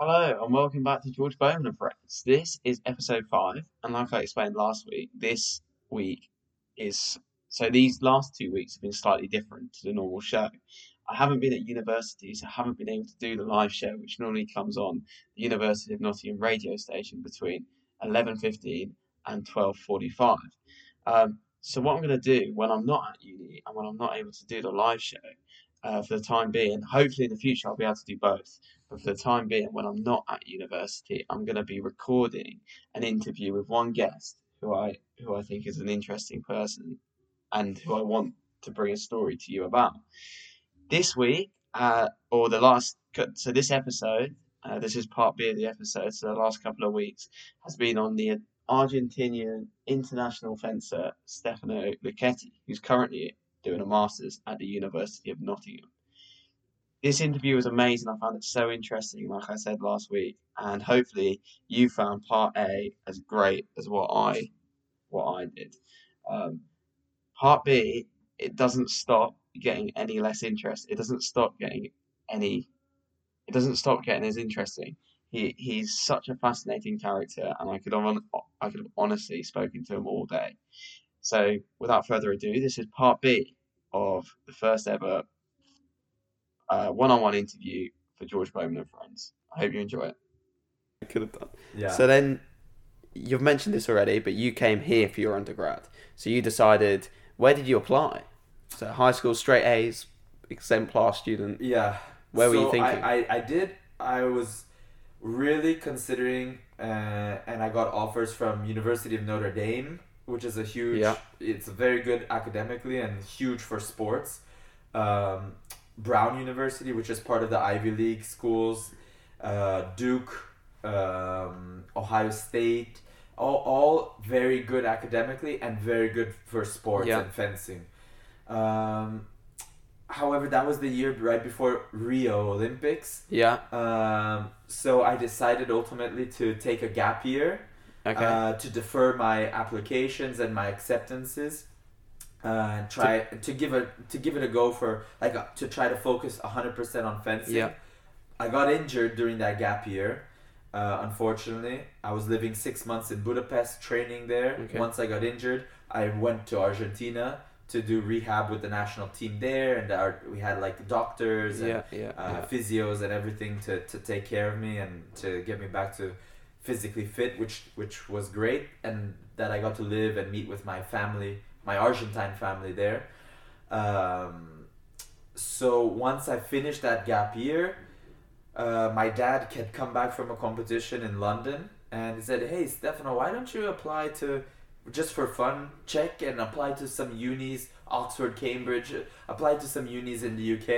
Hello and welcome back to George Bowman and Friends. This is episode five, and like I explained last week, this week is so these last two weeks have been slightly different to the normal show. I haven't been at university, so I haven't been able to do the live show, which normally comes on the University of Nottingham radio station between eleven fifteen and twelve forty five. Um, so what I'm going to do when I'm not at uni and when I'm not able to do the live show, uh, for the time being, hopefully in the future I'll be able to do both. But for the time being, when I'm not at university, I'm going to be recording an interview with one guest who I who I think is an interesting person and who I want to bring a story to you about. This week, uh, or the last, so this episode, uh, this is part B of the episode, so the last couple of weeks has been on the Argentinian international fencer Stefano Lucchetti, who's currently doing a master's at the University of Nottingham. This interview was amazing. I found it so interesting, like I said last week, and hopefully you found part A as great as what I what I did. Um, part B, it doesn't stop getting any less interest. It doesn't stop getting any. It doesn't stop getting as interesting. He he's such a fascinating character, and I could have I could have honestly spoken to him all day. So without further ado, this is part B of the first ever uh, one-on-one interview for George Bowman and Friends. I hope you enjoy it. I could have done. Yeah. So then, you've mentioned this already, but you came here for your undergrad. So you decided, where did you apply? So high school, straight A's, exemplar student. yeah. Where were you thinking? I, I, I did. I was really considering, uh, and I got offers from University of Notre Dame, which is a huge. Yeah. It's very good academically and huge for sports. Um, Brown University, which is part of the Ivy League schools, uh, Duke, um, Ohio State, all, all very good academically and very good for sports Yeah. and fencing. Um, however, that was the year right before Rio Olympics. Yeah. Um, so I decided ultimately to take a gap year Okay. uh, to defer my applications and my acceptances uh, and try to, give it to give it a go for like uh, to try to focus 100% on fencing Yeah. i got injured during that gap year uh, unfortunately i was living six months in budapest training there Okay. once i got injured i went to argentina to do rehab with the national team there and our, we had like doctors and yeah. Yeah. uh, yeah. physios and everything to, to take care of me and to get me back to physically fit, which which was great, and that I got to live and meet with my family, my Argentine family there. Um, so once I finished that gap year, uh, my dad had come back from a competition in London, and he said, "Hey, Stefano, why don't you apply to?" Just for fun, check and apply to some unis, Oxford, Cambridge, apply to some unis in the UK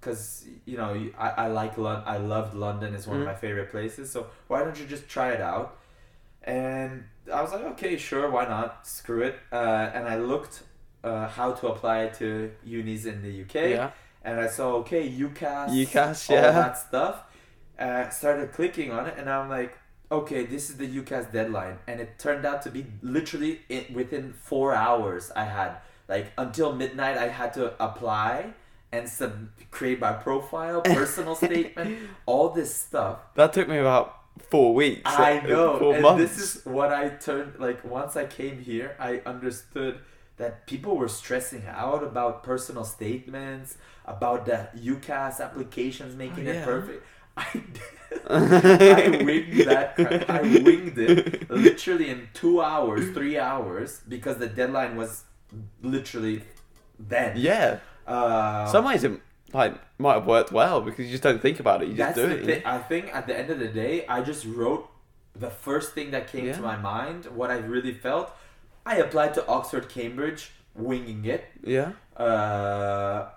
because you know I, I like London. I loved London. It's one Mhm. of my favorite places. So why don't you just try it out? And I was like, okay, sure, why not? Screw it. Uh, and I looked uh, how to apply to unis in the UK, yeah. and I saw okay UCAS, UCAS, all yeah. that stuff. Uh, started clicking on it, and I'm like, okay, this is the UCAS deadline, and it turned out to be literally in, within four hours. I had like until midnight. I had to apply and sub- create my profile, personal statement, all this stuff. That took me about four weeks. I know, Four and months. this is what I turned like once I came here. I understood that people were stressing out about personal statements, about the UCAS applications oh, making Oh, it perfect. I, I winged that. I winged it literally in two hours, three hours, because the deadline was literally then. yeah. Uh, Some ways it like might have worked well because you just don't think about it. You just do it. thing. I think at the end of the day, I just wrote the first thing that came Yeah. to my mind, what I really felt. I applied to Oxford, Cambridge, winging it. Yeah. Uh,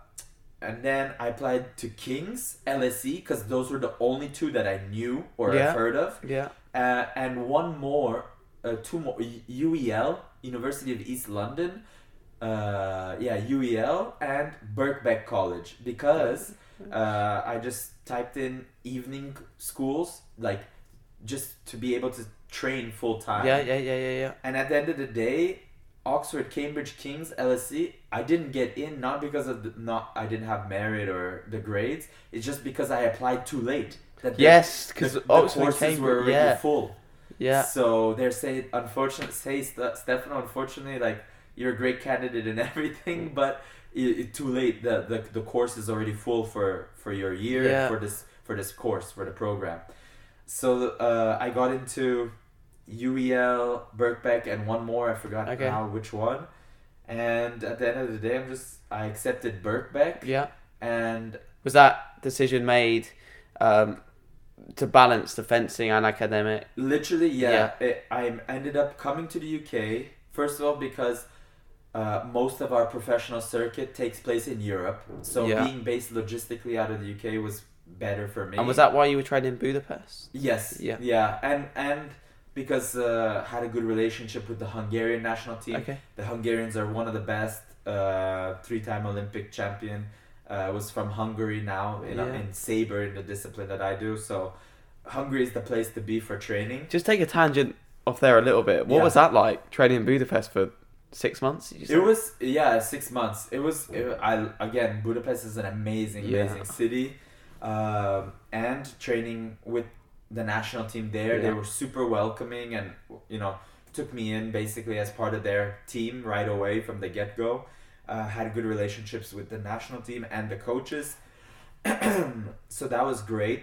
and then I applied to King's, LSE, because those were the only two that I knew or Yeah. have heard of. Yeah. Uh, and one more, uh, two more, UEL, University of East London. Uh, yeah, UEL and Birkbeck College because uh, I just typed in evening schools, like just to be able to train full time. Yeah. Yeah. Yeah. Yeah. Yeah. And at the end of the day, Oxford, Cambridge, King's, LSE, I didn't get in not because of the, not I didn't have merit or the grades. It's just because I applied too late. That the- Yes, because the Oxford courses Cambridge. were already yeah, full. yeah. So they're saying, unfortunately, say St- Stefano, unfortunately, like you're a great candidate and everything, but it, it too late. The, the the course is already full for for your year Yeah. for this for this course for the program. So uh, I got into UEL, Birkbeck, and one more. I forgot Okay. now which one. And at the end of the day, I'm just I accepted Birkbeck, Yeah. and Was that decision made um, to balance the fencing and academic? Literally, yeah. It, I ended up coming to the UK first of all because uh, most of our professional circuit takes place in Europe, so Yeah. being based logistically out of the UK was better for me. And was that why you were training in Budapest? Yes. Yeah. Yeah, and and because uh, had a good relationship with the Hungarian national team. Okay. The Hungarians are one of the best. Uh, three-time Olympic champion. Uh, was from Hungary now in, Yeah. in saber in the discipline that I do. So Hungary is the place to be for training. Just take a tangent off there a little bit. What Yeah. was that like training in Budapest for six months? did you say? It was yeah, six months. It was it, I again Budapest is an amazing, Yeah. amazing city, um, and training with the national team there, they were super welcoming and you know took me in basically as part of their team right away from the get go. Uh, had good relationships with the national team and the coaches, so that was great.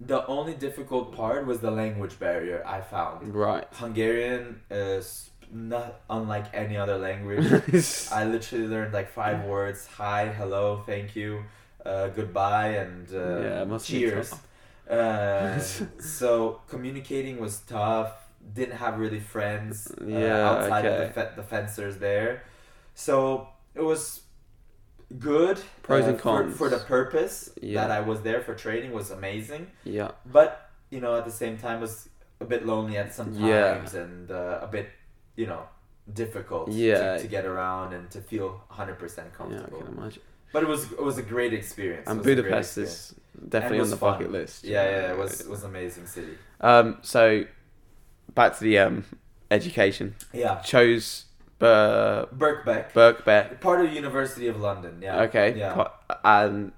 The only difficult part was the language barrier I found. Right. Hungarian is not unlike any other language. I literally learned like five words: hi, hello, thank you, uh, goodbye, and uh, Yeah, it must be cheers. Uh, so communicating was tough. Didn't have really friends uh, Yeah, outside of the, fe- the fencers there. So it was good. Pros uh, and for- cons. for, the purpose Yeah. that I was there for training was amazing yeah. but you know at the same time was a bit lonely at some Yeah. times and uh, a bit you know difficult Yeah. to, to get around and to feel 100% comfortable. Yeah, I can imagine. but it was it was a great experience And It was a great Budapest experience. is definitely on the fun. bucket list. yeah yeah it was was amazing city Um. So, back to the um education. yeah Chose Bur- Birkbeck Birkbeck. part of University of London yeah Okay. yeah And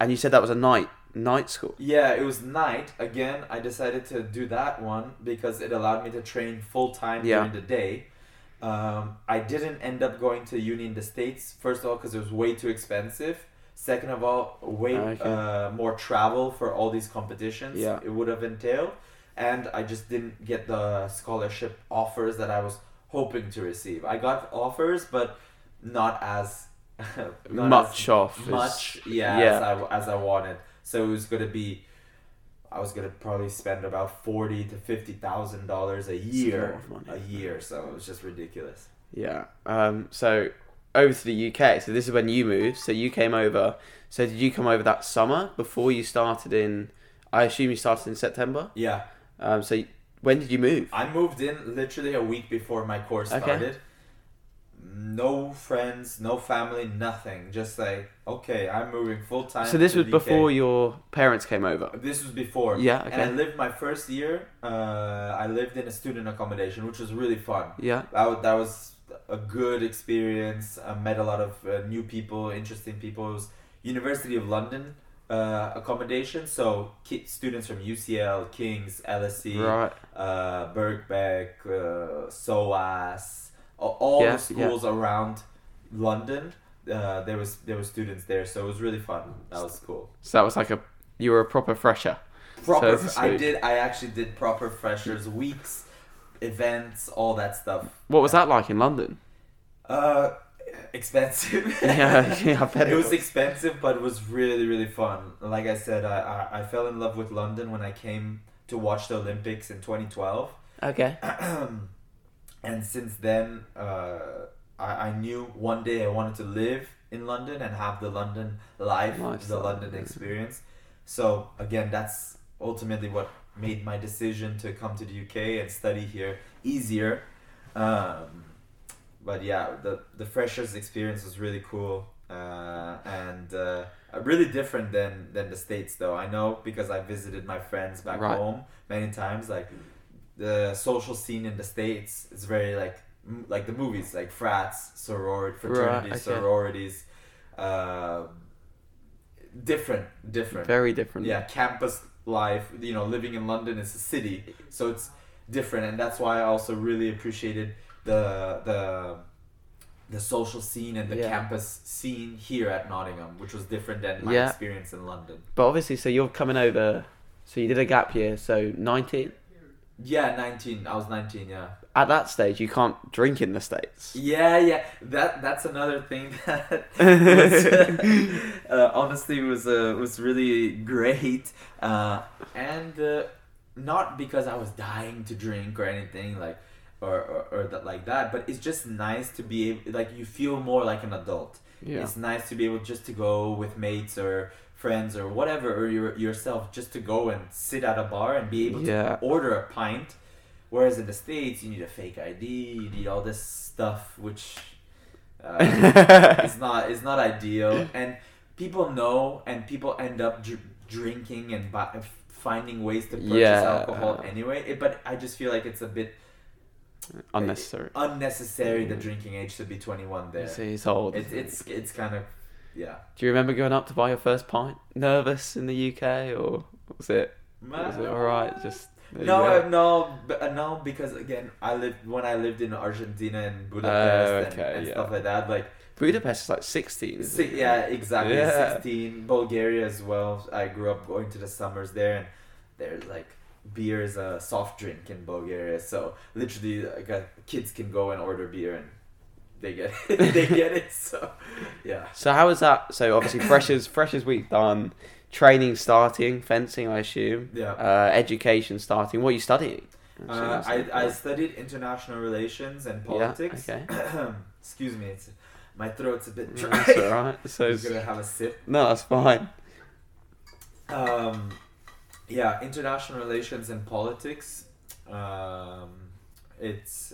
and you said that was a night night school. Yeah, it was night. Again, I decided to do that one because it allowed me to train full time Yeah. during the day. Um, I didn't end up going to uni in the States, first of all, because it was way too expensive. Second of all, way Okay. uh, more travel for all these competitions Yeah. it would have entailed. And I just didn't get the scholarship offers that I was hoping to receive. I got offers, but not as not as much off. is- much yeah, yeah. As, I, as I wanted so it was gonna be I was gonna probably spend about forty to fifty thousand dollars a year a year so it was just ridiculous Yeah. Um. So over to the UK. So this is when you moved. So you came over. So did you come over that summer before you started in? I assume you started in September. yeah Um. So when did you move? I moved in literally a week before my course Okay. started no friends no family nothing just like okay I'm moving full time So this was before your parents came over. This was before. Yeah, Okay. And I lived my first year. Uh, I lived in a student accommodation, which was really fun. Yeah. that, that was a good experience. I met a lot of uh, new people, interesting people. It was University of London uh, accommodation, so ki- students from UCL, King's, LSE, Right. uh, Birkbeck, uh, SOAS, a- all Yeah, the schools around London. Uh, there was there were students there, so it was really fun. That was cool. So that was like a you were a proper fresher. Proper. So I did. I actually did proper freshers weeks, events, all that stuff. What was that like in London? Uh, expensive. Yeah, yeah, I bet it it was was. expensive, but it was really really fun. Like I said, I, I I fell in love with London when I came to watch the Olympics in 2012, Okay. and since then, uh, I I knew one day I wanted to live in London and have the London life, the London yeah. experience. So again, that's ultimately what made my decision to come to the UK and study here easier. Um, but yeah, the the freshers experience was really cool uh, and uh, really different than than the states. Though I know because I visited my friends back Right. home many times. Like the social scene in the states is very like m- like the movies, like frats, sorority, fraternities, okay. sororities, uh, different, different. Very different. Yeah, campus life. You know, living in London is a city, so it's different, and that's why I also really appreciated the the the social scene and the Yeah. campus scene here at Nottingham, which was different than my Yeah. experience in London. But obviously, so you're coming over. So you did a gap year. So 19. Yeah, nineteen. I was nineteen. Yeah. At that stage, you can't drink in the states. Yeah, yeah. That that's another thing that was, uh, honestly was uh, was really great, uh, and uh, not because I was dying to drink or anything like, or or, or that like that, but it's just nice to be able like you feel more like an adult. Yeah. It's nice to be able just to go with mates or friends or whatever or your, yourself just to go and sit at a bar and be able Yeah. to order a pint. Whereas in the states, you need a fake ID, you need all this stuff, which uh, is not is not ideal. And people know, and people end up dr- drinking and bu- finding ways to purchase Yeah. alcohol anyway. It, but I just feel like it's a bit Unnecessary. unnecessary. The drinking age to be twenty one there. See, it's old. It's it's it's kind of yeah. Do you remember going up to buy your first pint? Nervous in the UK, or was it was it all right? Just No, go. uh, no, but, uh, no, because again, I lived when I lived in Argentina and Budapest and, okay, and yeah. stuff like that. Like, Budapest is like 16. si- it? yeah, exactly. Yeah. Sixteen, Bulgaria as well. I grew up going to the summers there, and there's like beer is a soft drink in Bulgaria. So literally, like, uh, kids can go and order beer and they get it. they get it. So yeah. So how was that? So obviously freshers freshers week done, training starting, fencing I assume, Yeah. uh, education starting. What are you studying? Uh, I, I studied international relations and politics. Yeah, okay. Excuse me, it's my throat's a bit Yeah, dry. That's all right. So I'm gonna have a sip. no, that's fine. Um, yeah, international relations and politics. Um, it's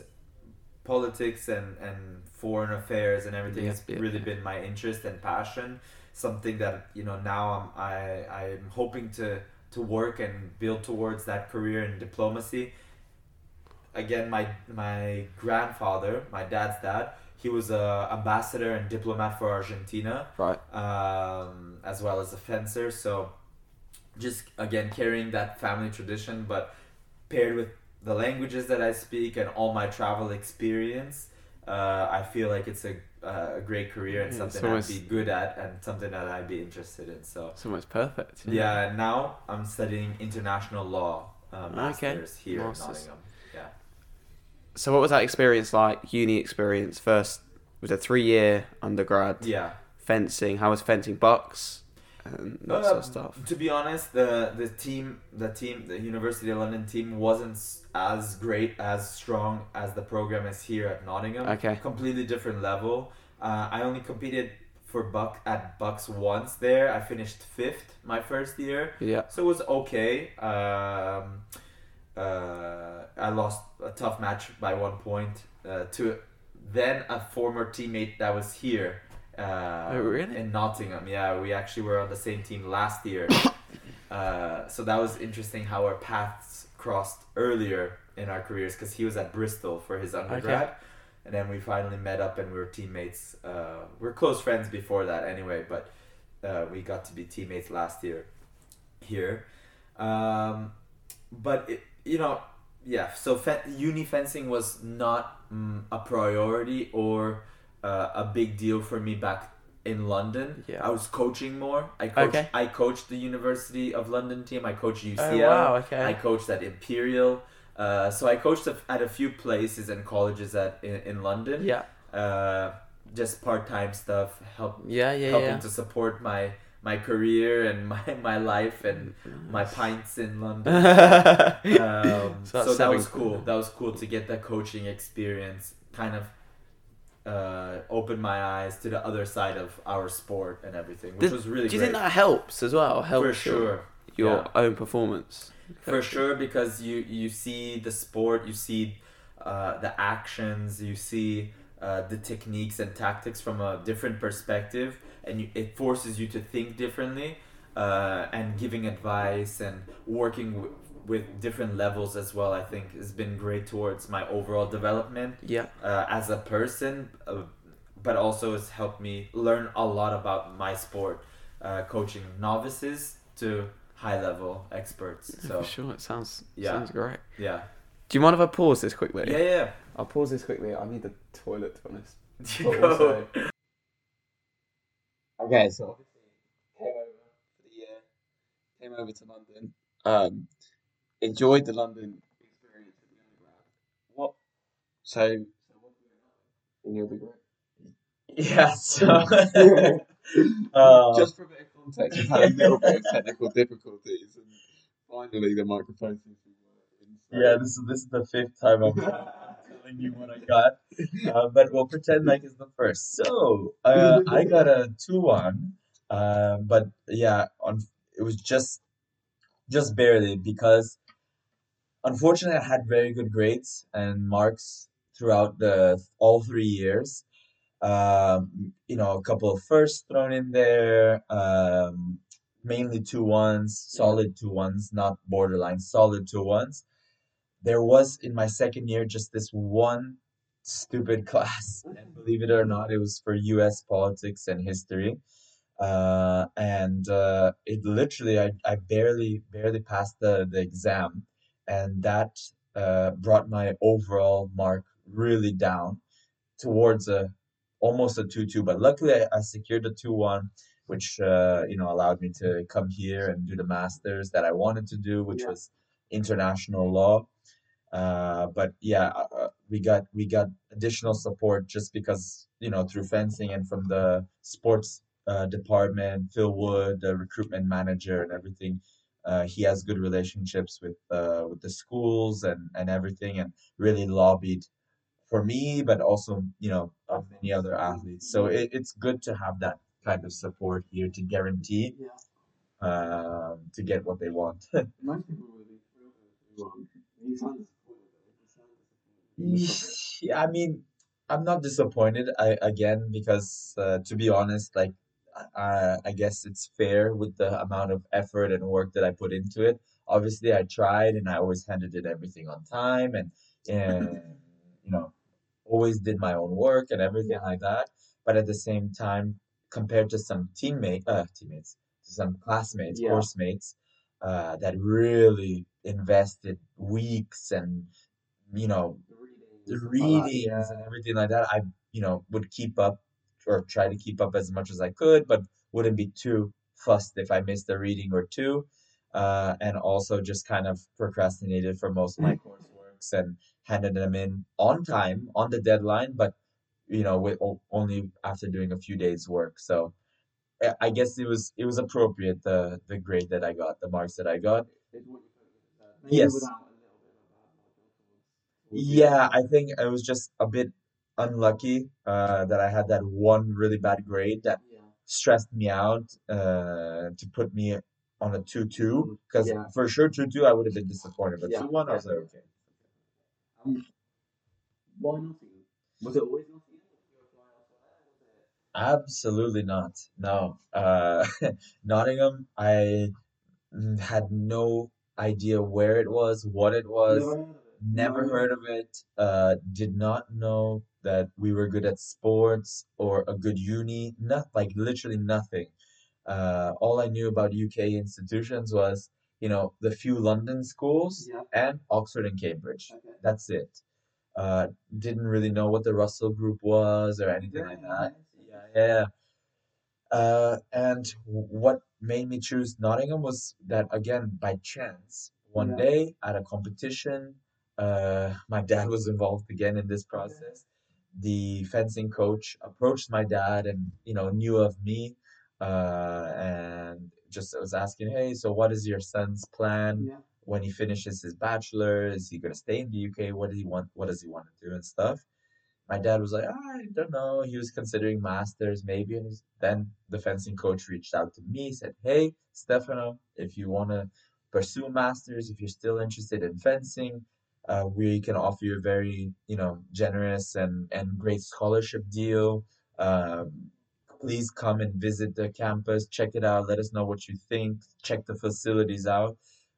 politics and, and foreign affairs and everything has really been my interest and passion. Something that you know now I'm I I'm hoping to to work and build towards that career in diplomacy. Again, my my grandfather, my dad's dad, he was a ambassador and diplomat for Argentina Right. um, as well as a fencer. So, just again carrying that family tradition, but paired with the languages that I speak and all my travel experience, uh, I feel like it's a a great career and Yeah, something almost- I'd be good at and something that I'd be interested in. So. It's almost perfect. Yeah, and now I'm studying international law uh, masters here Masters. in Nottingham. Yeah. So what was that experience like? Uni experience first was a three year undergrad Yeah. fencing. How was fencing BUCS and that sort of stuff? To be honest, the the team, the team, the University of London team wasn't as great, as strong as the program is here at Nottingham. Okay. Completely different level. Uh, I only competed for Buck at BUCS once there. I finished fifth my first year, Yeah. so it was okay. Um, uh, I lost a tough match by one point uh, to then a former teammate that was here. Uh, Oh, really? In Nottingham, yeah, we actually were on the same team last year. uh, so that was interesting how our paths crossed earlier in our careers because he was at Bristol for his undergrad, and then we finally met up and we were teammates. Uh, we are close friends before that anyway, but uh, we got to be teammates last year here. Um, but it, you know, yeah. So fe- uni fencing was not mm, a priority or uh, a big deal for me back in London. Yeah. I was coaching more. I coached. Okay. I coached the University of London team. I coached UCL. Oh wow. Okay. I coached at Imperial. Uh, so I coached at a few places and colleges at in, in London. yeah. Uh, just part time stuff. Help Yeah. Yeah. helping Yeah. to support my my career and my, my life and my pints in London. Um, So so that was seven- cool. That was cool to get that coaching experience. Kind of uh, opened my eyes to the other side of our sport and everything, which Did- was really Do you great. think that helps as well? Helps for your- sure. your yeah. own performance. For sure, because you you see the sport, you see uh, the actions, you see uh, the techniques and tactics from a different perspective, and you, it forces you to think differently, uh, and giving advice and working w- with different levels as well. I think has been great towards my overall development Yeah. uh, as a person, uh, but also has helped me learn a lot about my sport, uh, coaching novices to high level experts. So For sure. It sounds Yeah. sounds great. yeah, Do you mind if I pause this quickly? yeah, yeah. I'll pause this quickly. I need the toilet to be honest. You But go. also- Okay, so obviously came over for the year, came over to London. Um, enjoyed the London experience at the undergrad. What? So, so what do you know in your degree? Yeah, so uh, Just for a bit of context, we've had a little bit of technical difficulties, and finally the microphone seems to be working. yeah, this is this is the fifth time I'm telling you what I got, uh, but we'll pretend like it's the first. So uh, I got a two one, uh, but yeah, on it was just just barely because unfortunately I had very good grades and marks throughout the all three years. Um, you know, a couple of firsts thrown in there, um, mainly two ones, solid two ones, not borderline, solid two ones. There was in my second year just this one stupid class, and believe it or not, it was for US politics and history. Uh, and uh, it literally, I, I barely barely passed the, the exam, and that uh, brought my overall mark really down towards a almost a 2-2 but luckily I, I secured a 2-1 which uh, you know allowed me to come here and do the masters that I wanted to do which Yeah. was international law uh, but yeah uh, uh, we got we got additional support just because you know through fencing and from the sports uh, department Phil Wood the recruitment manager and everything uh, he has good relationships with uh, with the schools and and everything and really lobbied for me, but also, you know, of many other athletes. So it, it's good to have that kind of support here to guarantee Yeah. um, to get what they want. Most people would be thrilled with one. You sound disappointed, though. You sound disappointed. Yeah, I mean, I'm not disappointed. I again because uh, to be honest, like I I guess it's fair with the amount of effort and work that I put into it. Obviously, I tried and I always handed in everything on time and and you know always did my own work and everything like that. But at the same time, compared to some teammate uh teammates, to some classmates, Yeah. course mates, uh, that really invested weeks and you know readings, and stuff like that, readings yeah. and everything like that, I you know would keep up or try to keep up as much as I could, but wouldn't be too fussed if I missed a reading or two. Uh, and also just kind of procrastinated for most of my courseworks and handed them in on time, on the deadline, but you know, with only after doing a few days work. So I guess it was it was appropriate the the grade that I got, the marks that I got. It's what you put with it. Maybe Yes. without a little bit of a bad mark towards- towards the Yeah. I think I was just a bit unlucky uh, that I had that one really bad grade that Yeah. stressed me out uh, to put me on a 2-2 because Yeah. for sure 2-2 I would have been disappointed, but Yeah, 2-1 I was like, okay. Um, why Nottingham? Was it always Nottingham? Or did you apply elsewhere? Was it? Absolutely not. No. Uh, Nottingham, I mm, had no idea where it was, what it was. Never heard of it. Never heard of it. Uh, did not know that we were good at sports or a good uni. Not like literally nothing. Uh, all I knew about UK institutions was, you know, the few London schools Yeah. and Oxford and Cambridge. Okay. That's it. Uh, didn't really know what the Russell Group was or anything like that. yeah, Yeah, yeah. Uh, and what made me choose Nottingham was that again by chance. One Yeah. day at a competition, uh, my dad was involved again in this process. The fencing coach approached my dad and you know knew of me, uh, and just was asking, hey, so what is your son's plan? Yeah. when he finishes his bachelor, is he gonna stay in the UK? What does he want? What does he want to do and stuff? My dad was like, I don't know. He was considering masters maybe, and then the fencing coach reached out to me, said, Hey, Stefano, if you want to pursue masters, if you're still interested in fencing, uh, we can offer you a very, you know, generous and and great scholarship deal. Um, please come and visit the campus, check it out, let us know what you think, check the facilities out.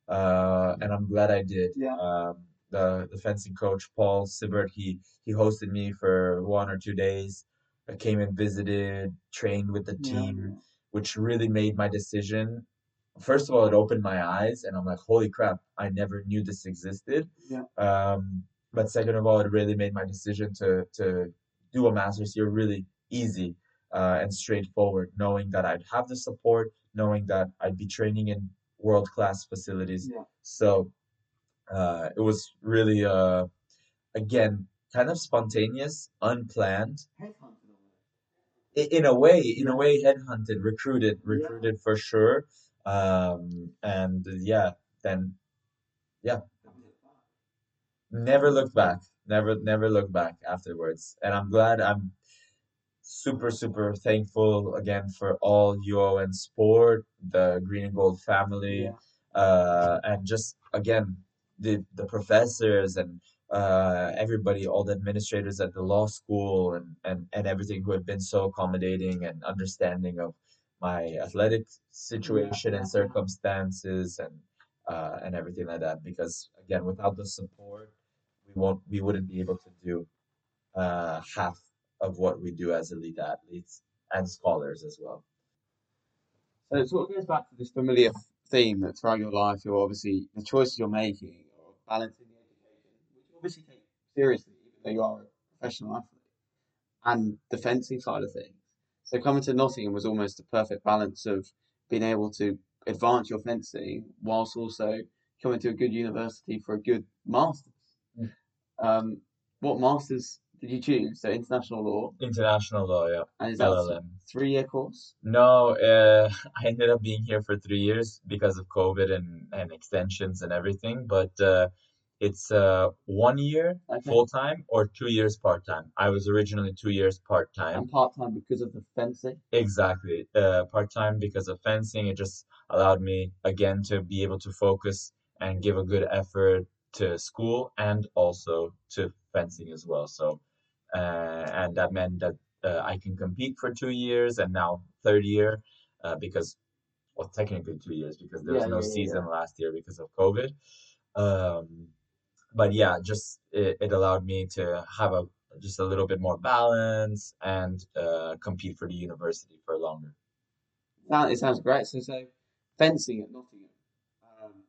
uh, and I'm glad I did. Yeah. Um, the the fencing coach Paul sibert he he hosted me for one or two days. I came and visited, trained with the Yeah. team, which really made my decision. First of all, it opened my eyes, and I'm like, holy crap, I never knew this existed. Yeah. Um, but second of all, it really made my decision to to do a master's here really easy uh, and straightforward, knowing that I'd have the support, knowing that I'd be training in world class facilities. Yeah. So uh, it was really, uh, again, kind of spontaneous, unplanned. In a way, in a way, headhunted, recruited, Yeah. recruited for sure. Um, and yeah, then never looked back. Never, never looked back afterwards. And I'm glad I'm super, super thankful again for all UON sport, the green and gold family, Yeah. uh, and just again the the professors and uh, everybody, all the administrators at the law school and, and, and everything who have been so accommodating and understanding of my athletic situation and circumstances and uh, and everything like that. Because again, without the support, we won't we wouldn't be able to do uh, half of what we do as elite athletes and scholars as well. So it sort of goes back to this familiar theme that throughout your life, you're obviously the choices you're making or balancing the education, which you obviously take seriously, even though you are a professional athlete, and the fencing side of things. So coming to Nottingham was almost a perfect balance of being able to advance your fencing whilst also coming to a good university for a good master's. Mm. Um, what masters did you choose? So international law, International law, yeah. and is that a LLM. three-year course? No, uh, I ended up being here for three years because of COVID and, and extensions and everything. But uh, it's uh, one year Okay. full time or two years part time. I was originally two years part time. and part time because of the fencing. Exactly. Uh, part time because of fencing. It just allowed me again to be able to focus and give a good effort to school and also to fencing as well. So, uh, and that meant that uh, I can compete for two years and now third year, uh, because, well, technically two years because there was Yeah, no yeah, yeah, season last year because of COVID. Um, but yeah, just it, it allowed me to have a just a little bit more balance and uh, compete for the university for longer. Sound, it sounds great. So, so fencing at Nottingham. Um,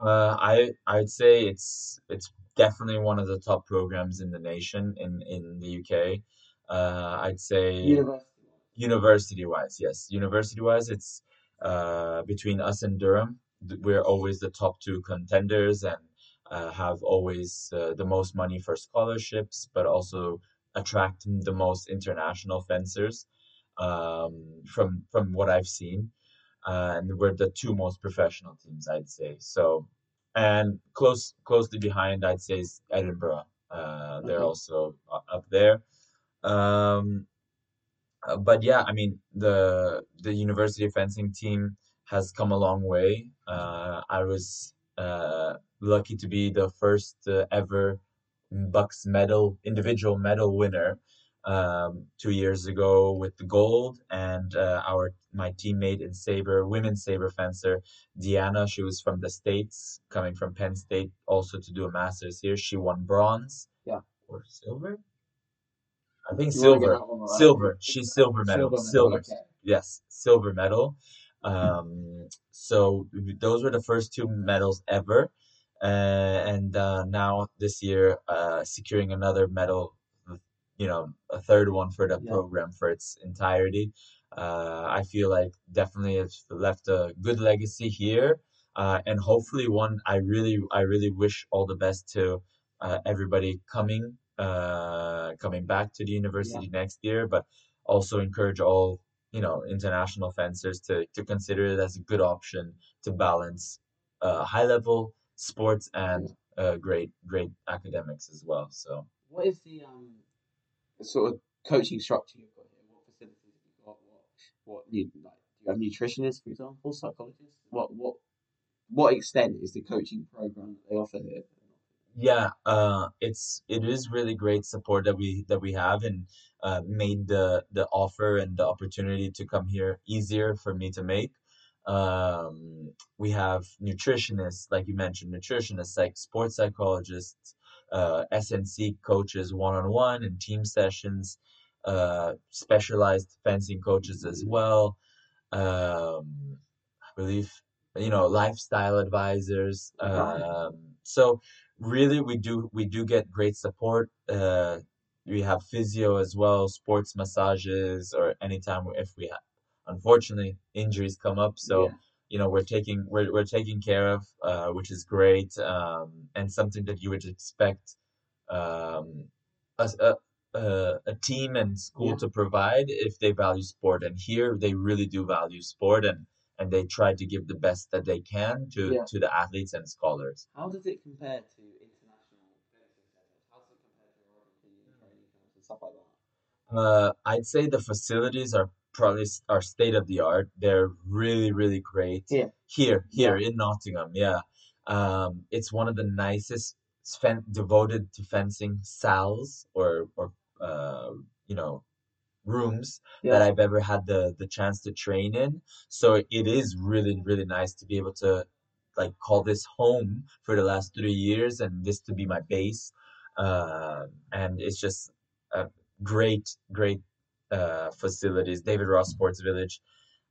Uh, I I'd say it's it's definitely one of the top programs in the nation in in the UK. Uh, I'd say university. university wise, yes, university wise, it's uh between us and Durham. We're always the top two contenders and uh, have always uh, the most money for scholarships, but also attract the most international fencers um, from from what I've seen. Uh, and we're the two most professional teams, I'd say. So, and close closely behind, I'd say is Edinburgh. Uh, they're also up there. Um, uh, but yeah, I mean the the university fencing team has come a long way. Uh, I was uh, lucky to be the first uh, ever BUCS medal individual medal winner um, two years ago with the gold, and uh, our my teammate in saber women's saber fencer Deanna, she was from the states, coming from Penn State, also to do a masters here. She won bronze. Yeah. Or silver. I think You silver. one right? Silver. She's silver medal. Silver medal, Silver. okay. Yes, silver medal. Um, so those were the first two medals ever. Uh, and uh, now this year, uh, securing another medal, you know, a third one for the Yeah. program for its entirety. Uh, I feel like definitely it's left a good legacy here. Uh, and hopefully one I really I really wish all the best to uh, everybody coming uh, coming back to the university next year, but also encourage all you know international fencers to to consider it as a good option to balance uh, high level sports and uh, great great academics as well. So What is the um sort of coaching structure you've got here? What facilities have you got? What what you like? Do you have nutritionists, for example, psychologists? What what what extent is the coaching program that they offer here? Yeah, uh, it's it is really great support that we that we have and uh, made the the offer and the opportunity to come here easier for me to make. Um, we have nutritionists, like you mentioned, nutritionists, like sports psychologists, uh, SNC coaches one-on-one and team sessions, uh, specialized fencing coaches as well. Um, I believe, you know, lifestyle advisors. Um, so really, we do we do get great support. Uh, we have physio as well, sports massages, or anytime if we have, unfortunately, injuries come up. So, Yeah. you know, we're taking we're we're taking care of, uh, which is great, um, and something that you would expect, um, a a a, a team and school Yeah. to provide if they value sport. And here they really do value sport, and and they try to give the best that they can to Yeah. to the athletes and scholars. How does it compare to international? How does it compare to European training camps and stuff like that? Uh, I'd say the facilities are probably are state of the art. They're really, really great. Here. Here, here in Nottingham, yeah. Um, it's one of the nicest fen devoted to fencing salles or or uh, you know, rooms that I've ever had the the chance to train in. So it is really, really nice to be able to like call this home for the last three years and this to be my base. Uh, and it's just a great, great uh, facilities. David Ross Sports Village.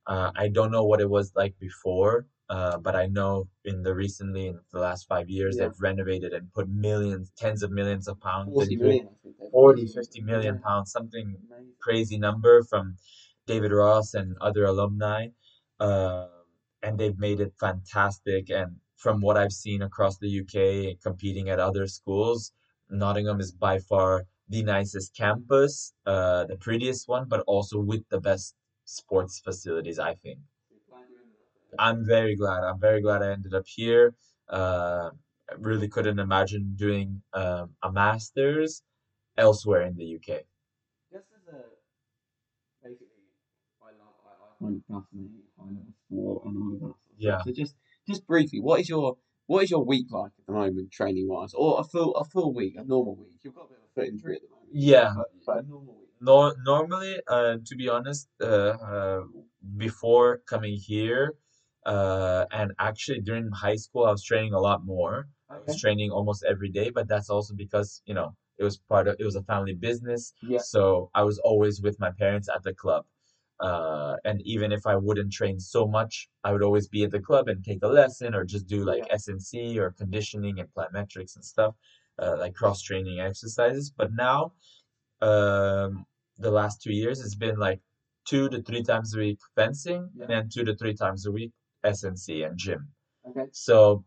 Uh, I don't know what it was like before, uh, but I know in the recently in the last five years Yeah. they've renovated and put millions, tens of millions of pounds 40 into million, I think. they've 40, 50 million pounds, something crazy number from David Ross and other alumni. Um, and they've made it fantastic. And from what I've seen across the UK, competing at other schools, Nottingham is by far the nicest campus, uh, the prettiest one, but also with the best sports facilities, I think. I'm very glad. I'm very glad I ended up here. Uh, I really couldn't imagine doing um, a master's elsewhere in the UK. Just as a basically, I love, I, I find it fascinating high level sport and all of that. Yeah. So just, just briefly, what is your, what is your week like at the moment, training wise, or a full, a full week, a normal week? You've got a bit of a foot injury at the moment. Yeah. But, but a normal week. No, normally, uh, to be honest, uh, uh, before coming here, uh, and actually during high school, I was training a lot more. I was Okay. training almost every day, but that's also because, you know, it was part of, it was a family business. Yeah. So I was always with my parents at the club. Uh, and even if I wouldn't train so much, I would always be at the club and take a lesson or just do like SNC or conditioning and plyometrics and stuff, uh, like cross training exercises. But now, um, the last two years, it's been like two to three times a week fencing Yeah. and then two to three times a week SNC and gym. Okay. So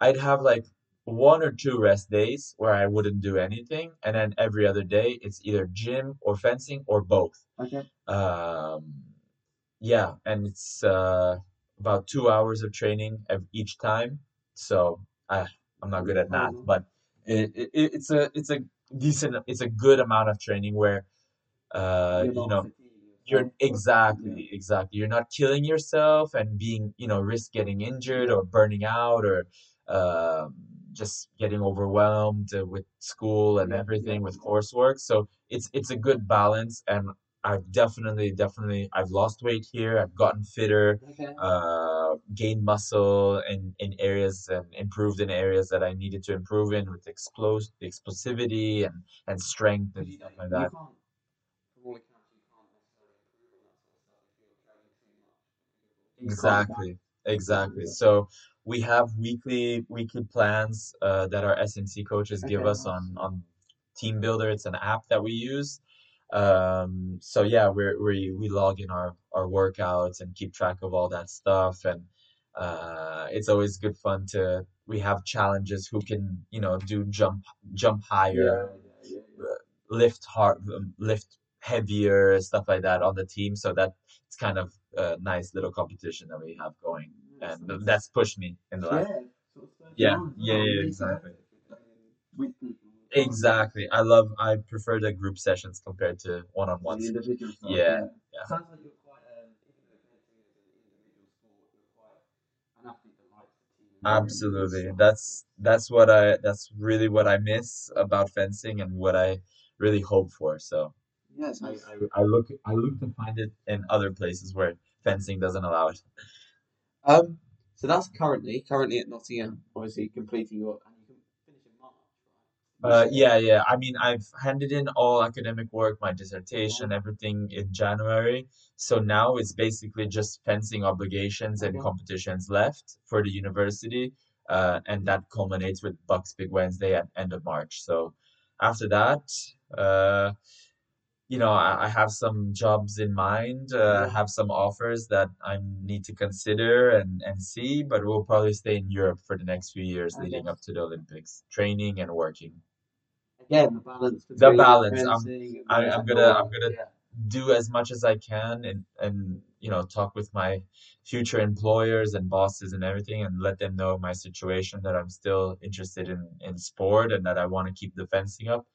I'd have like one or two rest days where I wouldn't do anything, and then every other day it's either gym or fencing or both. Okay. Um, yeah, and it's uh, about two hours of training each time. So I I'm not good at math, Mhm. but it, it it's a it's a decent it's a good amount of training where uh you know you're exactly exactly. You're not killing yourself and being you know risk getting injured or burning out or um just getting overwhelmed uh, with school and everything with coursework. So it's it's a good balance and I've definitely definitely I've lost weight here. I've gotten fitter Okay. uh gained muscle in in areas and improved in areas that I needed to improve in with explos explosivity and and strength and stuff like that from all accounts, you can't necessarily improve on that sort of stuff if you're training too much. You can't Exactly, exactly. So we have weekly weekly plans uh, that our SNC coaches give Okay, us on on TeamBuildr. It's an app that we use. Um, so yeah, we're, we we log in our our workouts and keep track of all that stuff, and uh, it's always good fun to. We have challenges who can you know do jump jump higher, yeah. lift hard, um, lift heavier, stuff like that on the team. So that it's kind of a nice little competition that we have going, and nice. that's pushed me in the last. Yeah, of Yeah, you on as yeah, yeah, exactly. effective if you're training with people as well. Exactly. I love. I prefer the group sessions compared to individual Yeah, yeah. yeah. Sounds like you're quite, um, even though fencing is an individual sport, you're quite an athlete that likes the team environment and Absolutely. That's that's what I. That's really what I miss about fencing and what I really hope for. So Yes, I, I, I look I look to find it in other places where fencing doesn't allow it. Um, so that's currently currently at Nottingham, obviously completing your and you can finish in March, right? Uh, yeah, yeah. I mean, I've handed in all academic work, my dissertation, everything in January. So now it's basically just fencing obligations and competitions left for the university. Uh, and that culminates with BUCS Big Wednesday at end of March. So after that, uh, you know, I, I have some jobs in mind, uh, have some offers that I need to consider and, and see, but we'll probably stay in Europe for the next few years Okay. leading up to the Olympics, training and working. Again, the balance The balance, I'm- I- I'm gonna- I'm gonna- yeah. do as much as I can and and you know talk with my future employers and bosses and everything and let them know my situation that I'm still interested in in sport and that I want to keep the fencing up.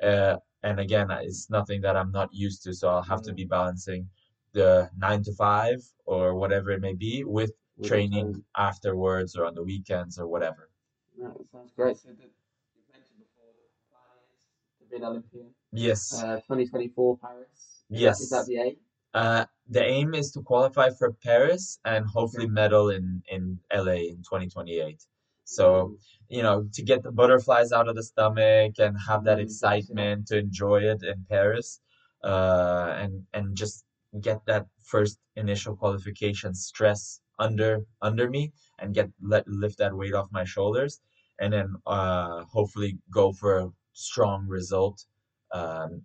Uh, and again, it's nothing that I'm not used to, so I'll have to Mm. be balancing the nine to five or whatever it may be with With training training. afterwards or on the weekends or whatever. No, that sounds great. So the, you mentioned before the plan is to be an Olympian. Yes. Uh, 2024 Paris. Is Yes. Is that the aim? Uh, the aim is to qualify for Paris and hopefully medal in, in LA in 2028. So, you know, to get the butterflies out of the stomach and have that excitement to enjoy it in Paris, uh, and and just get that first initial qualification stress under under me and get let lift that weight off my shoulders, and then uh, hopefully go for a strong result, um,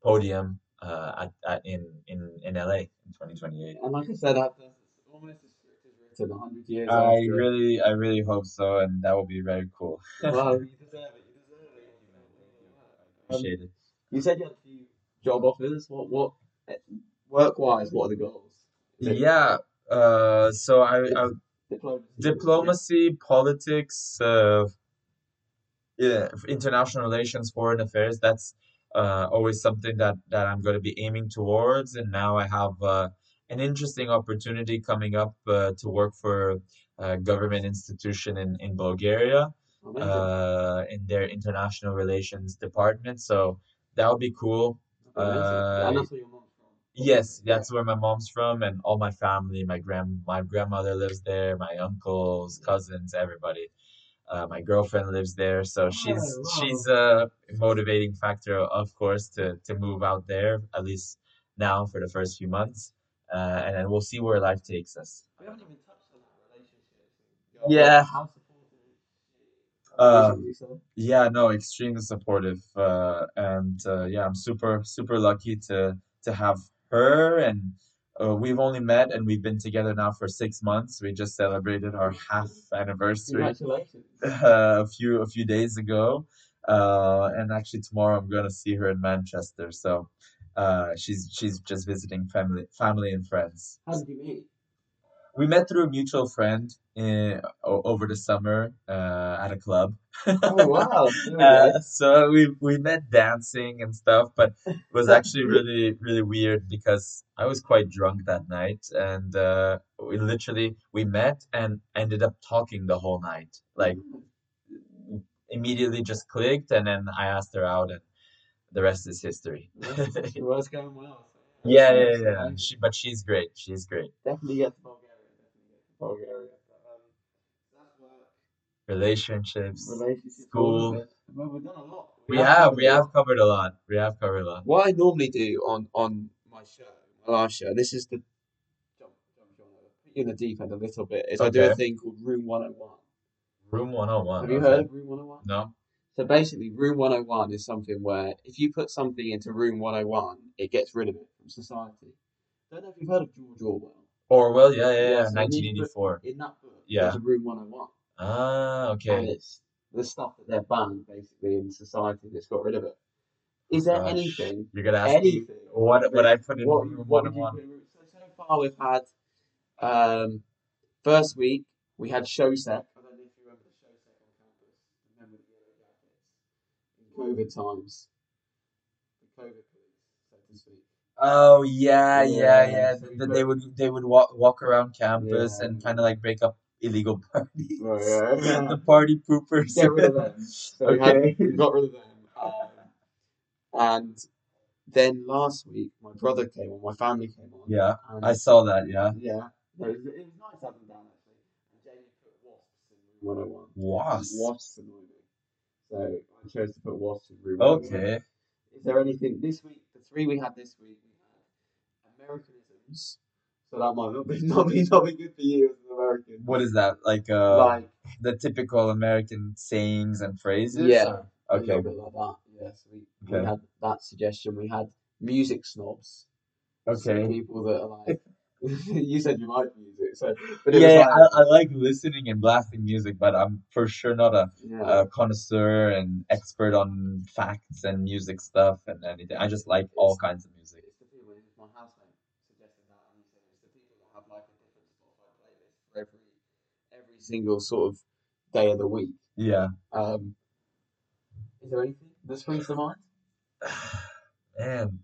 podium uh, at, at in in in LA in 2028. And like I said, that, almost as strict 100 years I after. really, I really hope so, and that will be very cool. Well, you deserve it. You deserve it. Um, Appreciate it. you said you had a few job offers. What, what, work wise, what are the goals? Is Yeah. Uh, so I, I Diplomacy. diplomacy, politics, uh, yeah, international relations, foreign affairs. That's uh, always something that that I'm going to be aiming towards. And now I have uh, an interesting opportunity coming up uh, to work for a government institution in in Bulgaria. Uh, in their international relations department. So that would be cool. Uh, and that's where your mom's from. Yes, that's where my mom's from, and all my family, my grand, my grandmother lives there, my uncles, cousins, everybody. Uh, my girlfriend lives there, so she's Oh, wow. she's a motivating factor, of course, to to move out there at least now for the first few months, uh, and then we'll see where life takes us. We haven't even touched on that relationship. Yeah. How supportive is she? Um, Yeah, no, extremely supportive. Uh, and uh, yeah, I'm super, super lucky to to have her. And uh, we've only met and we've been together now for six months. We just celebrated our half anniversary Congratulations. uh, a few a few days ago. Uh, and actually tomorrow I'm gonna see her in Manchester. So uh, she's she's just visiting family family and friends. How did you meet? We met through a mutual friend in, over the summer uh, at a club. Oh wow! Uh, so we we met dancing and stuff, but it was actually really really weird because I was quite drunk that night, and uh, we literally we met and ended up talking the whole night. Like immediately just clicked, and then I asked her out, and the rest is history. the world's going well. so Yeah, yeah, that's yeah. She, but she's great. She's great. Definitely get to Bulgaria. Definitely get to Bulgaria. But, um, that's work, Relationships. relationships, School. all of it. Well, we've done a lot. We have covered we a lot. have covered a lot. We have covered a lot. What I normally do on on my show, my last show, this is the jump, jump you, put you in the deep end a little bit. Is I do a thing called Room 101. Room 101. Have you okay. heard of Room 101? No. So basically, Room 101 is something where if you put something into Room 101, it gets rid of it from society. I Don't know if you've heard of George Orwell. Orwell, yeah, yeah, yeah. Yeah, so when you put- 1984. In that book, Yeah. there's a Room 101. Ah, And okay. it's the stuff that they're banned basically in society that's got rid of it. Is there Gosh. anything, You're gonna ask me anything, what what I put in what, room what would you 101. put in room- So, so far we've had, um, first week we had Showsec. I don't know if you remember the Showsec on campus. Remember the yellow jackets in COVID times. The COVID police, so to speak. Oh yeah, yeah, Yeah, yeah. so we They would they would walk walk around campus Yeah. and kind of like break up illegal parties. Oh, yeah. The party poopers. Get rid of them. So we, had, Okay. we got rid of them. Um, and then last week, my brother came on, my family came on. Yeah, and I saw that. Yeah. Yeah, no, it was, it was nice having them down 101. Wasp. Wasps annoy me. So I chose to put wasps in room Okay. Is there anything this week? The three we had this week, we had Americanisms. So that might not be not be not be good for you as an American. What is that? Like uh like the typical American sayings and phrases? Yeah. or- a Okay. little bit like that. Yes, we, we Okay. had that suggestion. We had music snobs. So Okay. people that are like, you said you like music, so but it Yeah, was I, I like listening and blasting music, but I'm for sure not a, yeah, a connoisseur and expert on facts and music stuff and anything. I just like all kinds of music. It's the people. My housemate suggested that, and it's the people that have like a different Spotify playlist for every every single sort of day of the week. Yeah. Um, is there anything that springs to mind? Man.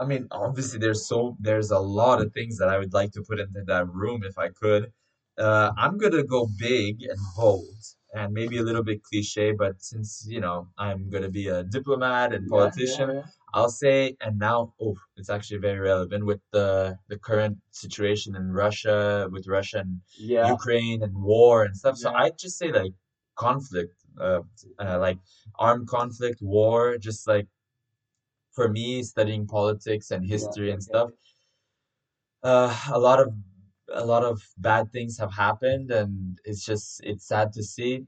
I mean, obviously there's so there's a lot of things that I would like to put into that room if I could. Uh, I'm gonna go big and bold and maybe a little bit cliche, but since, you know, I'm gonna be a diplomat and politician, I'll say, and now, oh, it's actually very relevant with the the current situation in Russia, with Russia and Yeah, Ukraine and war and stuff. So I'd just say like conflict, uh, uh, like armed conflict, war, just like for me, studying politics and history and okay. stuff, uh, a lot of a lot of bad things have happened, and it's just it's sad to see.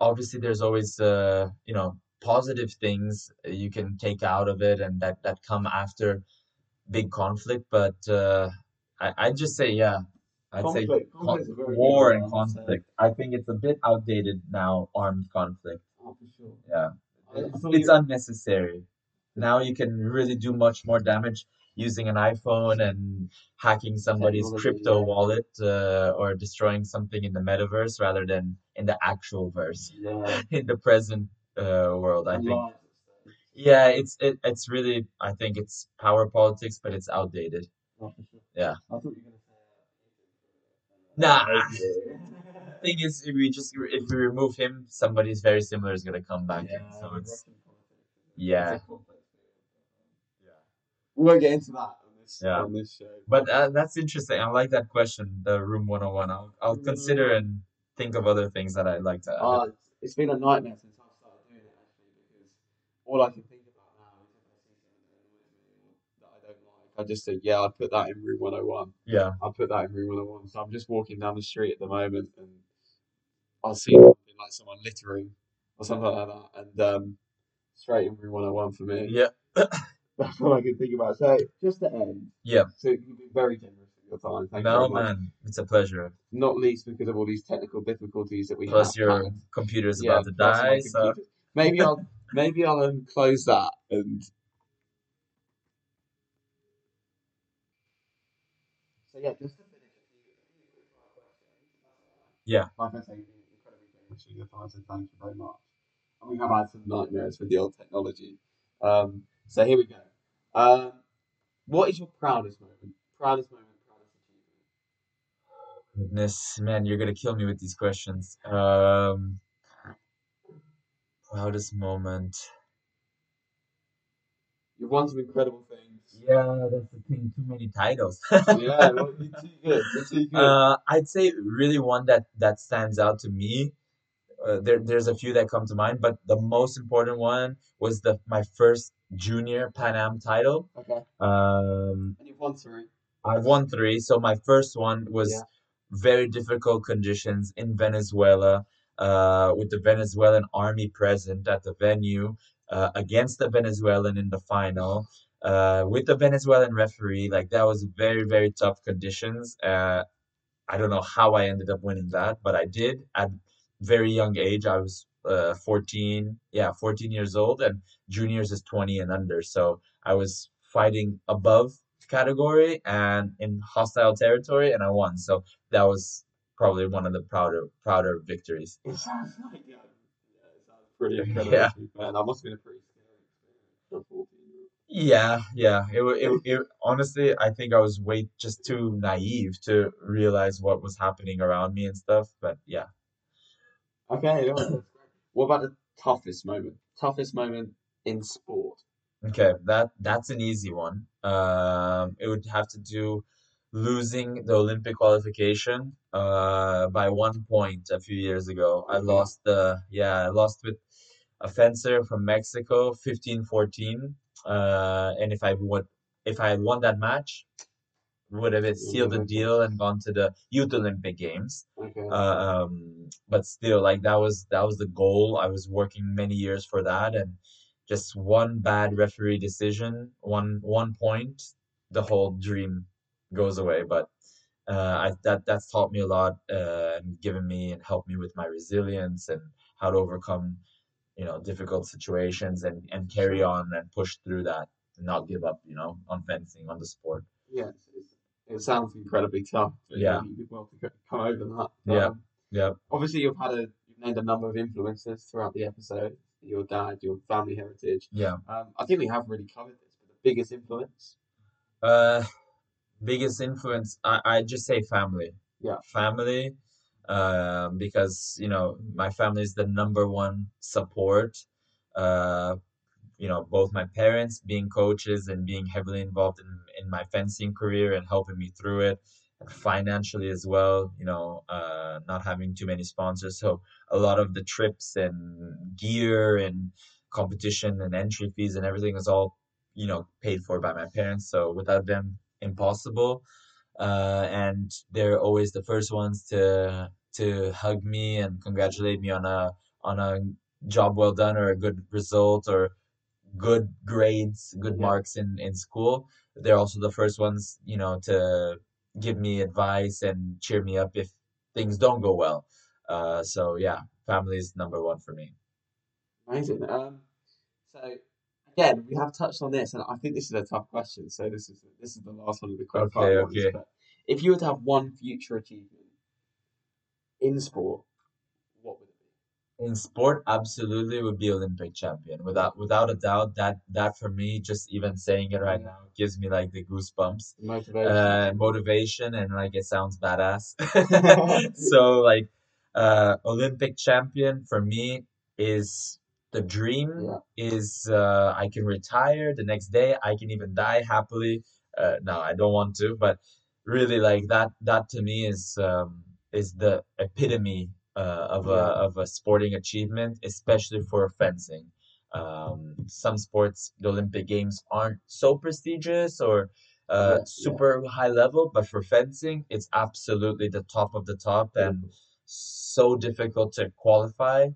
Obviously, there's always uh, you know positive things you can take out of it, and that that come after big conflict. But uh, I I'd just say yeah, I'd say Conflict. con- Conflict's a very good war and I must say. conflict. I think it's a bit outdated now, armed conflict. Oh, for sure. Yeah. I, I It's unnecessary. Now you can really do much more damage using an iPhone and hacking somebody's Technology, crypto yeah. wallet uh, or destroying something in the metaverse rather than in the actual verse, yeah. in the present uh, world. I think. lives and stuff. Yeah, it's it, it's really I think it's power politics, but it's outdated. Oh, sure. Yeah. I thought you were gonna say. Nah. Thing is, if we just if we remove him, somebody's very similar is gonna come back in. Yeah, So it's yeah. It's a complex field. Yeah. We won't get into that on this Yeah. on this show. But uh, that's interesting. I like that question, the room 101. I'll I'll Room consider and think of other things that I'd like to add. Uh, it's- been a nightmare since I started doing it actually because all I can think about now is if I see something that annoys me or that I don't like, I just think, yeah, I'd put that in room 101. Yeah. I'll put that in room 101. So I'm just walking down the street at the moment and I'll see something like someone littering or something like that. And um, straight in room 101 for me. Yeah. That's all I can think about. So just to end, Yeah. so you've been very generous with your time. Thank you No, very much. man, it's a pleasure. Not least because of all these technical difficulties that we Plus, have Plus your had. computer's Yeah, about to die, so. Maybe I'll maybe I'll um, close that and. So yeah, just to finish a few, a few quick fire questions. Yeah. Like I say, you've been incredibly generous with your time, so thank you very much. And we have had some nightmares with the old technology. Um, so here we go. Um, what is your proudest moment? Proudest moment, proudest achievement. goodness, man, you're gonna kill me with these questions. Um, proudest moment. You've won some incredible things. Yeah, that's the thing. Too many titles. yeah, you're too good. You're too good. Uh, I'd say really one that that stands out to me. Uh, there, there's a few that come to mind, but the most important one was the my first junior Pan Am title. okay. Um, And you've won three. I've won three. So my first one was Yeah. very difficult conditions in Venezuela, uh, with the Venezuelan army present at the venue, uh, against the Venezuelan in the final, uh, with the Venezuelan referee. Like that was very, very tough conditions. Uh, I don't know how I ended up winning that, but I did at very young age. I was uh 14, yeah, 14 years old, and juniors is 20 and under. So I was fighting above category and in hostile territory, and I won. So that was probably one of the prouder prouder victories. It sounds like yeah, yeah, it sounds pretty incredible. Yeah. to be fair. That must have been a pretty scary experience for a 14 year old. Yeah, yeah. It, it, it honestly, I think I was way just too naive to realize what was happening around me and stuff. But yeah. Okay, that's great. What about the toughest moment? Toughest moment in sport. Okay, that that's an easy one. Um, it would have to do losing the Olympic qualification uh, by one point a few years ago. I lost the yeah, I lost with a fencer from Mexico, 15-14. Uh, and if I would if I had won that match, would have it sealed the deal and gone to the Youth Olympic Games. Okay. Uh, um, but still, like that was that was the goal. I was working many years for that, and just one bad referee decision, one one point, the whole dream goes away. But uh, I that that's taught me a lot, uh, and given me and helped me with my resilience and how to overcome, you know, difficult situations and and carry on and push through that and not give up, you know, on fencing, on the sport. Yes, it's, it sounds incredibly tough. but Yeah. You did well to co- come over that. Yeah. Um, Yeah. Obviously, you've had a you've named a number of influences throughout the episode. Your dad, your family heritage. Yeah. Um, I think we have really covered this. But the biggest influence. Uh, biggest influence, I I just say family. Yeah. Family, um, because you know my family is the number one support. Uh, you know, both my parents being coaches and being heavily involved in in my fencing career and helping me through it, financially as well. You know, uh, not having too many sponsors, so a lot of the trips and gear and competition and entry fees and everything is all you know paid for by my parents so without them impossible uh, and they're always the first ones to to hug me and congratulate me on a on a job well done or a good result or good grades good Yeah. marks in in school they're also the first ones you know to give me advice and cheer me up if things don't go well uh, so yeah family is number one for me Amazing. Um, so again, we have touched on this, and I think this is a tough question. So this is this is the last one of the quick Okay, ones, okay. If you were to have one future achievement in sport, what would it be? In sport absolutely would be olympic champion without without a doubt that that for me just even saying it right now gives me like the goosebumps motivation. uh motivation and like it sounds badass so like uh olympic champion for me is the dream Yeah. is uh i can retire the next day i can even die happily uh no i don't want to but really like that that to me is um is the epitome uh, of a of a sporting achievement especially for fencing um some sports the olympic games aren't so prestigious or uh Yeah, yeah. super high level but for fencing it's absolutely the top of the top and so difficult to qualify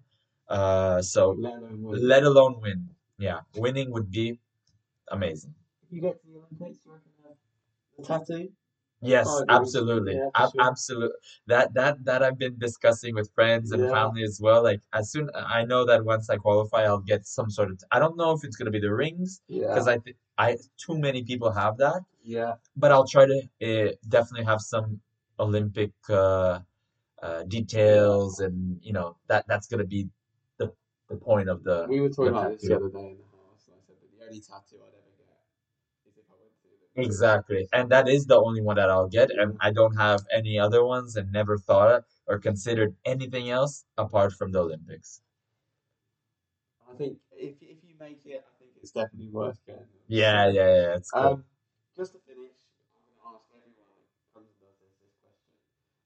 uh so Let alone win. let alone win yeah winning would be amazing you get to the Olympics, you reckon the tattoo? Yes, Oh, absolutely. yeah, Ab- sure. absolutely. That that that I've been discussing with friends and Yeah. family as well. Like as soon I know that once I qualify, I'll get some sort of. I don't know if it's gonna be the rings Yeah. because I think I too many people have that, yeah. but I'll try to uh, definitely have some Olympic uh, uh, details and you know that that's gonna be the the point of the. We were talking the about this the other day in the house, and I said, but the only tattoo I'd ever get is if I went to the Exactly. And that is the only one that I'll get. And I don't have any other ones and never thought or considered anything else apart from the Olympics. I think if if you make it, I think it's definitely worth going. Yeah, yeah, yeah. It's cool. Um, just to finish, I'm going to ask everyone that comes and does this this question.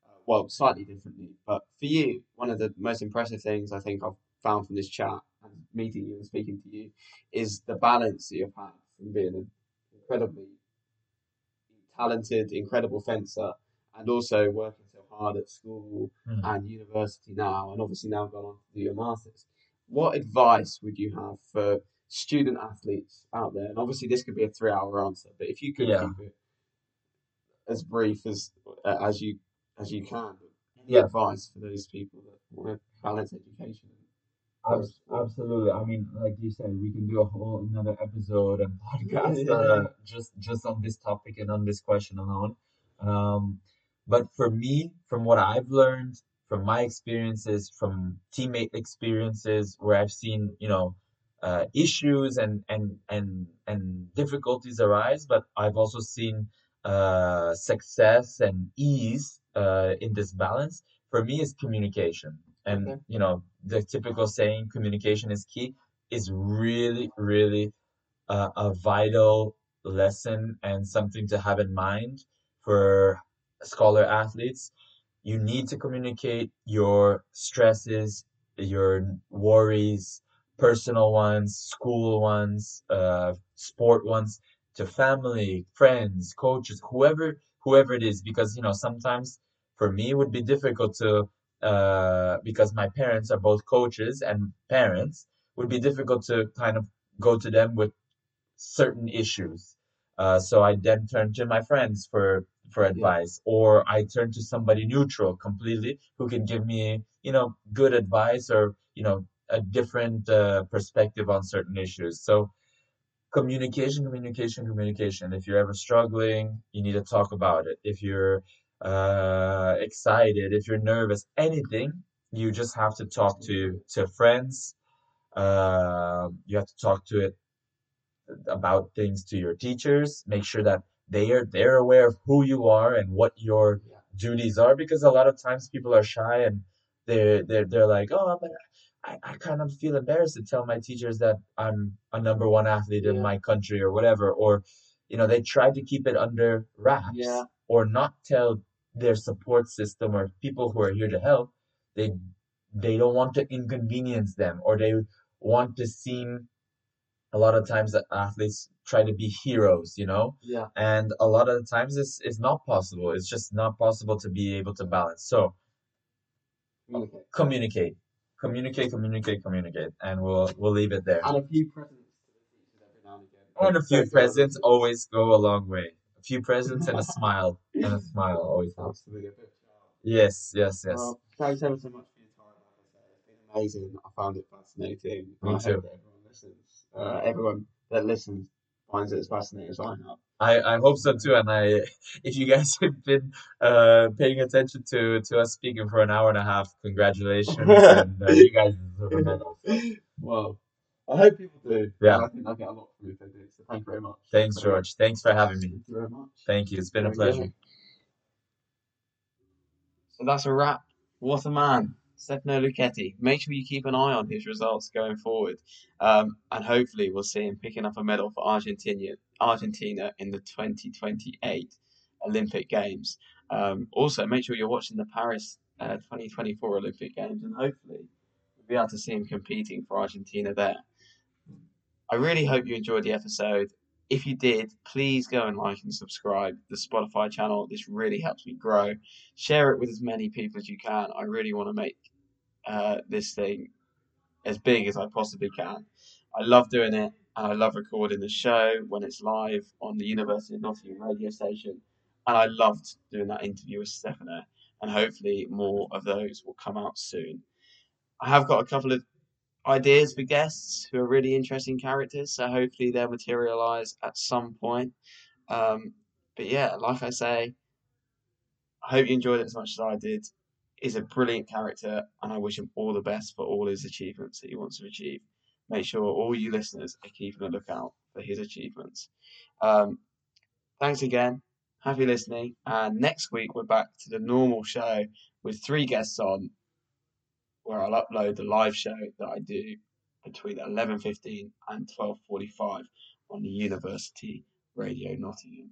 Uh, well, slightly differently, but for you, one of the most impressive things I think I've found from this chat and meeting you and speaking to you is the balance that you've had from being an incredibly talented, incredible fencer, and also working so hard at school Mhm. and university now, and obviously now gone on to do your masters. What advice would you have for student athletes out there? And obviously, this could be a three-hour answer, but if you could Yeah. keep it as brief as uh, as you as you can, any Yeah. advice for those people that want to balance education? Abs- Absolutely. I mean, like you said, we can do a whole another episode and podcast uh, just just on this topic and on this question alone. Um, but for me, from what I've learned, from my experiences, from teammate experiences, where I've seen, you know, uh, issues and and and and difficulties arise, but I've also seen uh, success and ease uh, in this balance. For me, is communication and Okay. you know the typical saying communication is key is really really uh, a vital lesson and something to have in mind for scholar athletes, you need to communicate your stresses, your worries, personal ones, school ones, uh, sport ones, to family, friends, coaches, whoever whoever it is, because you know sometimes for me it would be difficult to uh, because my parents are both coaches and parents would be difficult to kind of go to them with certain issues. Uh, so I then turn to my friends for for Yeah. advice, or I turn to somebody neutral completely who can give me, you know, good advice or, you know, a different uh, perspective on certain issues. So communication, communication, communication. If you're ever struggling, you need to talk about it. If you're uh, excited, if you're nervous, anything, you just have to talk to to friends. Uh, you have to talk to it about things to your teachers. Make sure that they are they're aware of who you are and what your duties are, because a lot of times people are shy and they're they're they're like, oh, but I, I kind of feel embarrassed to tell my teachers that I'm a number one athlete in my country or whatever, or you know, they try to keep it under wraps Yeah. or not tell their support system or people who are here to help. They they don't want to inconvenience them or they want to seem a lot of times that athletes try to be heroes, you know, Yeah. and a lot of the times it's it's not possible. It's just not possible to be able to balance. So Communicate. communicate, communicate, communicate, communicate, and we'll we'll leave it there. And a few presents to the teachers every now and again. And a few presents always go a long way. A few presents and a smile, and a smile always helps. Absolutely a bit. Yes, yes, yes. Well, thanks ever so much for your time. Like I say, it's been amazing. I found it fascinating. Me I too. hope that everyone listens. Uh, everyone that listens finds it as fascinating as I have. I, I hope so too. And I, if you guys have been uh, paying attention to, to us speaking for an hour and a half, congratulations. and uh, you guys deserve a medal. Well, I hope people do. Yeah. I think I get a lot from it if they do. So thank you very much. Thanks, George. Thanks for having me. Thank you very much. Thank you. It's been a pleasure. good. So that's a wrap. What a man. Stefano Lucchetti. Make sure you keep an eye on his results going forward. Um, and hopefully we'll see him picking up a medal for Argentina, Argentina in the 2028 Olympic Games. Um, also, make sure you're watching the Paris uh, 2024 Olympic Games and hopefully we'll be able to see him competing for Argentina there. I really hope you enjoyed the episode. If you did, please go and like and subscribe the Spotify channel. This really helps me grow. Share it with as many people as you can. I really want to make uh, this thing as big as I possibly can. I love doing it and I love recording the show when it's live on the University of Nottingham radio station. And I loved doing that interview with Stefano, and hopefully more of those will come out soon. I have got a couple of ideas for guests who are really interesting characters, so hopefully they'll materialize at some point. Um, but yeah, like I say, I hope you enjoyed it as much as I did. He's a brilliant character, and I wish him all the best for all his achievements that he wants to achieve. Make sure all you listeners are keeping a lookout for his achievements. Um, thanks again. Happy listening. And next week, we're back to the normal show with three guests on, where I'll upload the live show that I do between 11.15 and 12.45 on the University Radio Nottingham.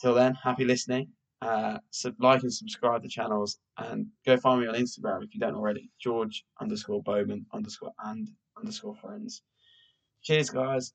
Till then, happy listening. Uh, sub- like and subscribe to channels and go find me on Instagram if you don't already. George underscore Bowman underscore and underscore friends. Cheers, guys.